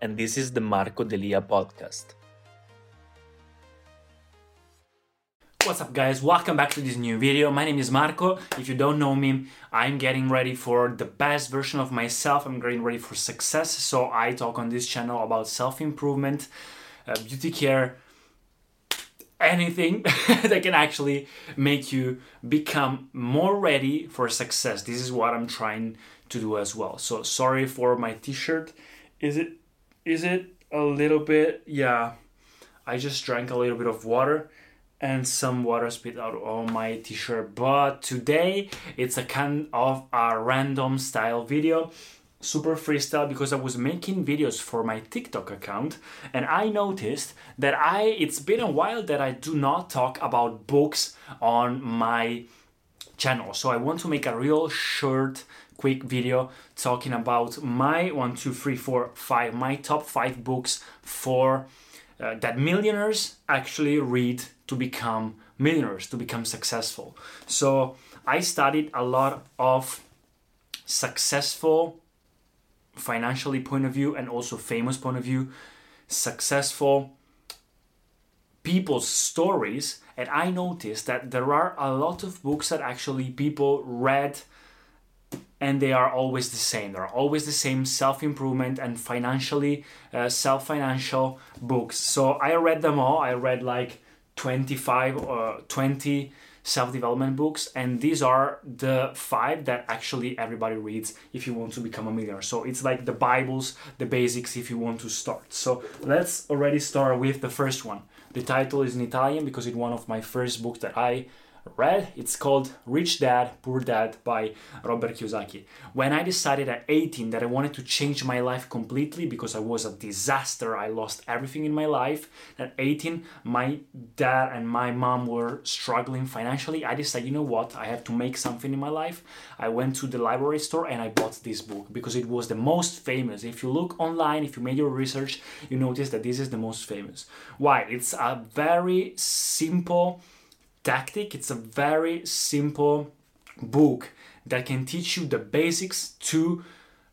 and this is the Marco Delia podcast. What's up guys, welcome back to this new video. My name is Marco. If you don't know me, I'm getting ready for the best version of myself. I'm getting ready for success. So I talk on this channel about self-improvement, uh, beauty care, anything that can actually make you become more ready for success. This is what I'm trying to do as well. So sorry for my t-shirt. Is it is it a little bit? Yeah. I just drank a little bit of water and some water spit out on my t-shirt. But today it's a kind of a random style video. Super freestyle because I was making videos for my TikTok account. And I noticed that I it's been a while that I do not talk about books on my channel so I want to make a real short quick video talking about my one two three four five my top five books for uh, that millionaires actually read to become millionaires, to become successful. So I studied a lot of successful financially point of view and also famous point of view, successful people's stories and I noticed that there are a lot of books that actually people read and they are always the same. They're always the same self improvement and financially uh, self financial books. So I read them all. I read like 25 or uh, 20 self development books, and these are the five that actually everybody reads if you want to become a millionaire. So it's like the Bibles, the basics if you want to start. So let's already start with the first one. The title is in Italian because it's one of my first books that I read. It's called Rich Dad, Poor Dad by Robert Kiyosaki. When I decided at 18 that I wanted to change my life completely because I was a disaster, I lost everything in my life. At 18, my dad and my mom were struggling financially. I decided, you know what, I have to make something in my life. I went to the library store and I bought this book because it was the most famous. If you look online, if you made your research, you notice that this is the most famous. Why? It's a very simple tactic. It's a very simple book that can teach you the basics to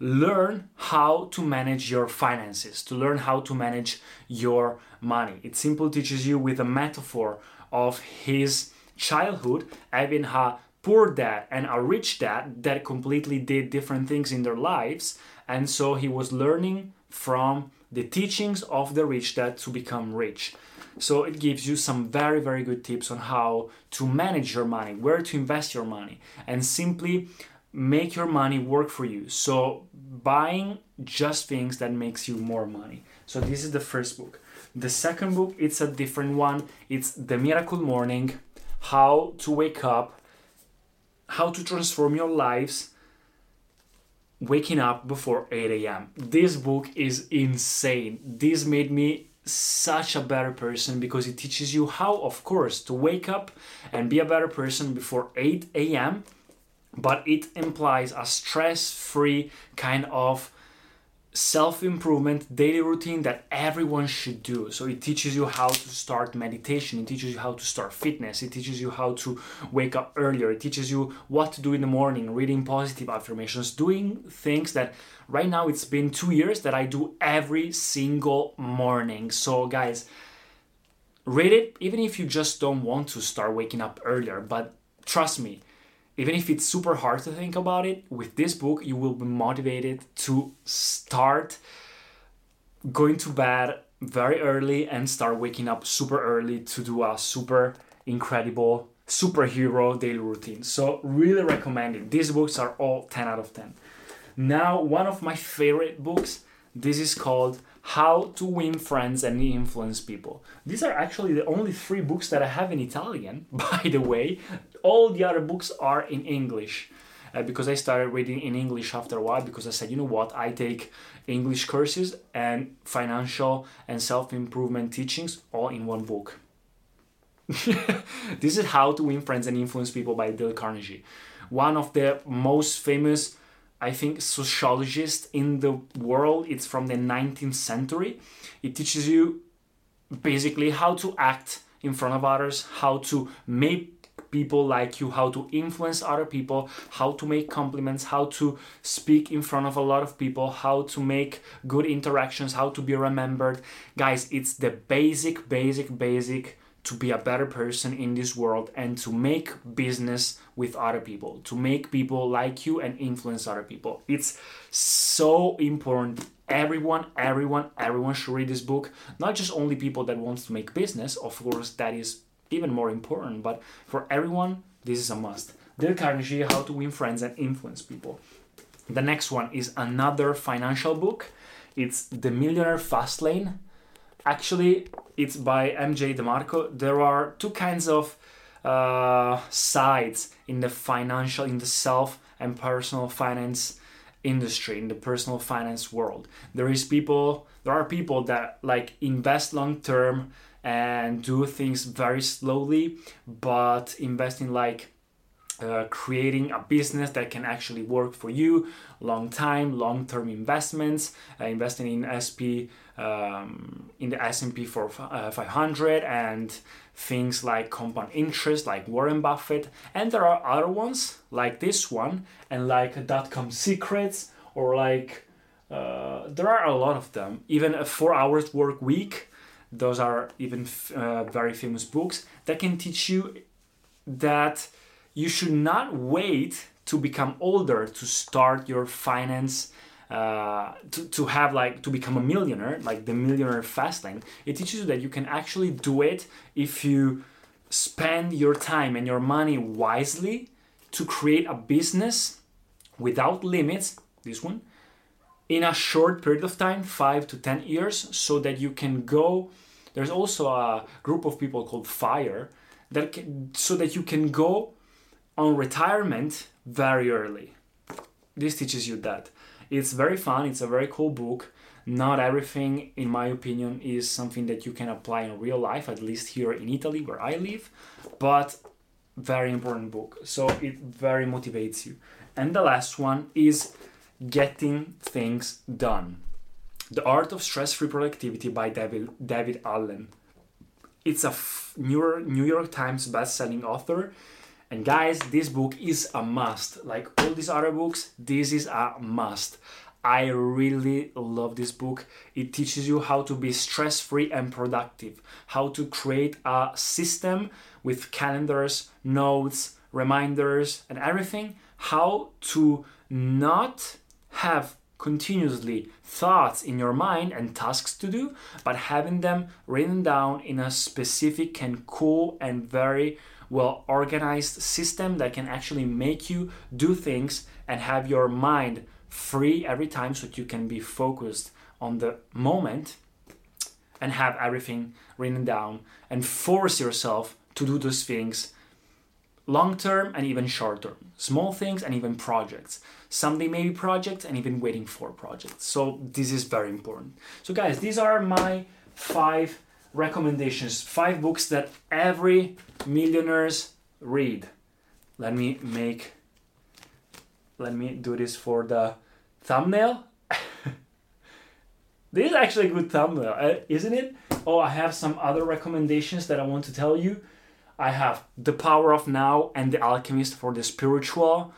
learn how to manage your finances, to learn how to manage your money. It simply teaches you with a metaphor of his childhood having a poor dad and a rich dad that completely did different things in their lives. And so he was learning from the teachings of the rich dad to become rich. So it gives you some very, very good tips on how to manage your money, where to invest your money, and simply make your money work for you. So buying just things that makes you more money. So this is the first book. The second book, it's a different one. It's The Miracle Morning, how to wake up, how to transform your lives waking up before 8 a.m. This book is insane. This made me such a better person because it teaches you how, of course, to wake up and be a better person before 8 a.m. But it implies a stress free kind of self improvement daily routine that everyone should do. So it teaches you how to start meditation, it teaches you how to start fitness, it teaches you how to wake up earlier, it teaches you what to do in the morning, reading positive affirmations, doing things that right now it's been two years that I do every single morning. So, guys, read it even if you just don't want to start waking up earlier, but trust me even if it's super hard to think about it, with this book, you will be motivated to start going to bed very early and start waking up super early to do a super incredible superhero daily routine. So, really recommend it. These books are all 10 out of 10. Now, one of my favorite books, this is called how to Win Friends and Influence People. These are actually the only three books that I have in Italian, by the way. All the other books are in English. Uh, because I started reading in English after a while because I said, you know what, I take English courses and financial and self improvement teachings all in one book. this is How to Win Friends and Influence People by Dale Carnegie. One of the most famous I think, sociologist in the world. It's from the 19th century. It teaches you basically how to act in front of others, how to make people like you, how to influence other people, how to make compliments, how to speak in front of a lot of people, how to make good interactions, how to be remembered. Guys, it's the basic, basic, basic to be a better person in this world and to make business with other people, to make people like you and influence other people. It's so important. Everyone, everyone, everyone should read this book. Not just only people that wants to make business, of course, that is even more important, but for everyone, this is a must. Dale Carnegie, How to Win Friends and Influence People. The next one is another financial book. It's The Millionaire Fast Lane actually it's by MJ DeMarco. There are two kinds of uh, sides in the financial, in the self and personal finance industry, in the personal finance world. There is people, there are people that like invest long term and do things very slowly, but invest in like uh, creating a business that can actually work for you long time long term investments uh, investing in sp um, in the s&p for uh, 500 and things like compound interest like warren buffett. And there are other ones like this one and like dot-com secrets or like uh, there are a lot of them. Even a four hours work week those are even uh, very famous books that can teach you that you should not wait to become older to start your finance uh, to, to have like to become a millionaire like the millionaire fast lane it teaches you that you can actually do it if you spend your time and your money wisely to create a business without limits this one in a short period of time 5 to 10 years so that you can go there's also a group of people called fire that can, so that you can go on retirement very early. This teaches you that. It's very fun, it's a very cool book. Not everything, in my opinion, is something that you can apply in real life, at least here in Italy where I live, but very important book. So it very motivates you. And the last one is Getting Things Done. The Art of Stress-Free Productivity by David, David Allen. It's a New York Times best-selling author and guys, this book is a must. Like all these other books, this is a must. I really love this book. It teaches you how to be stress free and productive, how to create a system with calendars, notes, reminders, and everything, how to not have continuously thoughts in your mind and tasks to do, but having them written down in a specific and cool and very well organized system that can actually make you do things and have your mind free every time so that you can be focused on the moment and have everything written down and force yourself to do those things long term and even short term. Small things and even projects. Someday maybe projects and even waiting for projects. So this is very important. So guys these are my five recommendations five books that every millionaires read let me make let me do this for the thumbnail This is actually a good thumbnail, uh, isn't it? Oh, I have some other recommendations that I want to tell you. I have The Power of Now and The Alchemist for the spiritual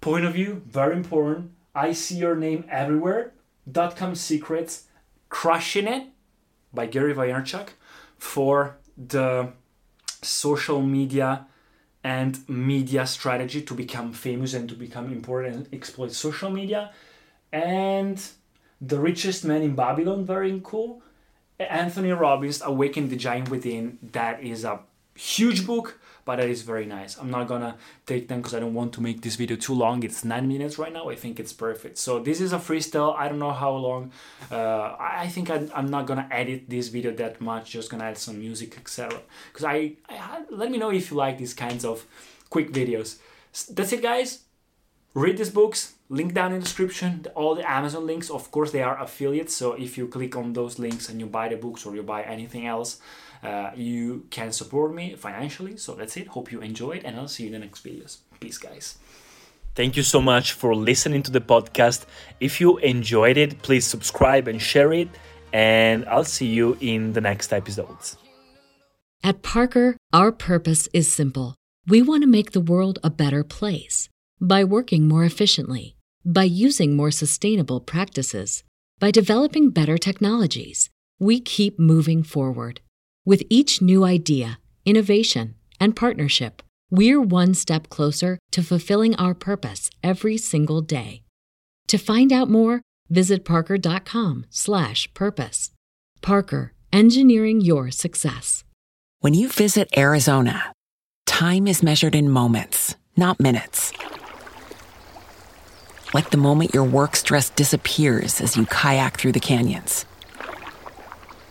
point of view, very important. I See Your Name Everywhere, Dot Com Secrets, Crushing It by Gary Vaynerchuk for the social media and media strategy to become famous and to become important and exploit social media. And The Richest Man in Babylon, very cool. Anthony Robbins, Awaken the Giant Within, that is a huge book but it is very nice. I'm not gonna take them because I don't want to make this video too long. It's nine minutes right now. I think it's perfect. So this is a freestyle. I don't know how long. Uh, I think I, am not gonna edit this video that much. Just gonna add some music, etc. Because I, I let me know if you like these kinds of quick videos. That's it, guys. Read these books. Link down in the description. All the Amazon links, of course, they are affiliates. So if you click on those links and you buy the books or you buy anything else, uh, you can support me financially. So that's it. Hope you enjoyed, and I'll see you in the next videos. Peace, guys. Thank you so much for listening to the podcast. If you enjoyed it, please subscribe and share it. And I'll see you in the next episodes. At Parker, our purpose is simple. We want to make the world a better place by working more efficiently, by using more sustainable practices, by developing better technologies. We keep moving forward with each new idea, innovation, and partnership, we're one step closer to fulfilling our purpose every single day. To find out more, visit parker.com/purpose. Parker, engineering your success. When you visit Arizona, time is measured in moments, not minutes. Like the moment your work stress disappears as you kayak through the canyons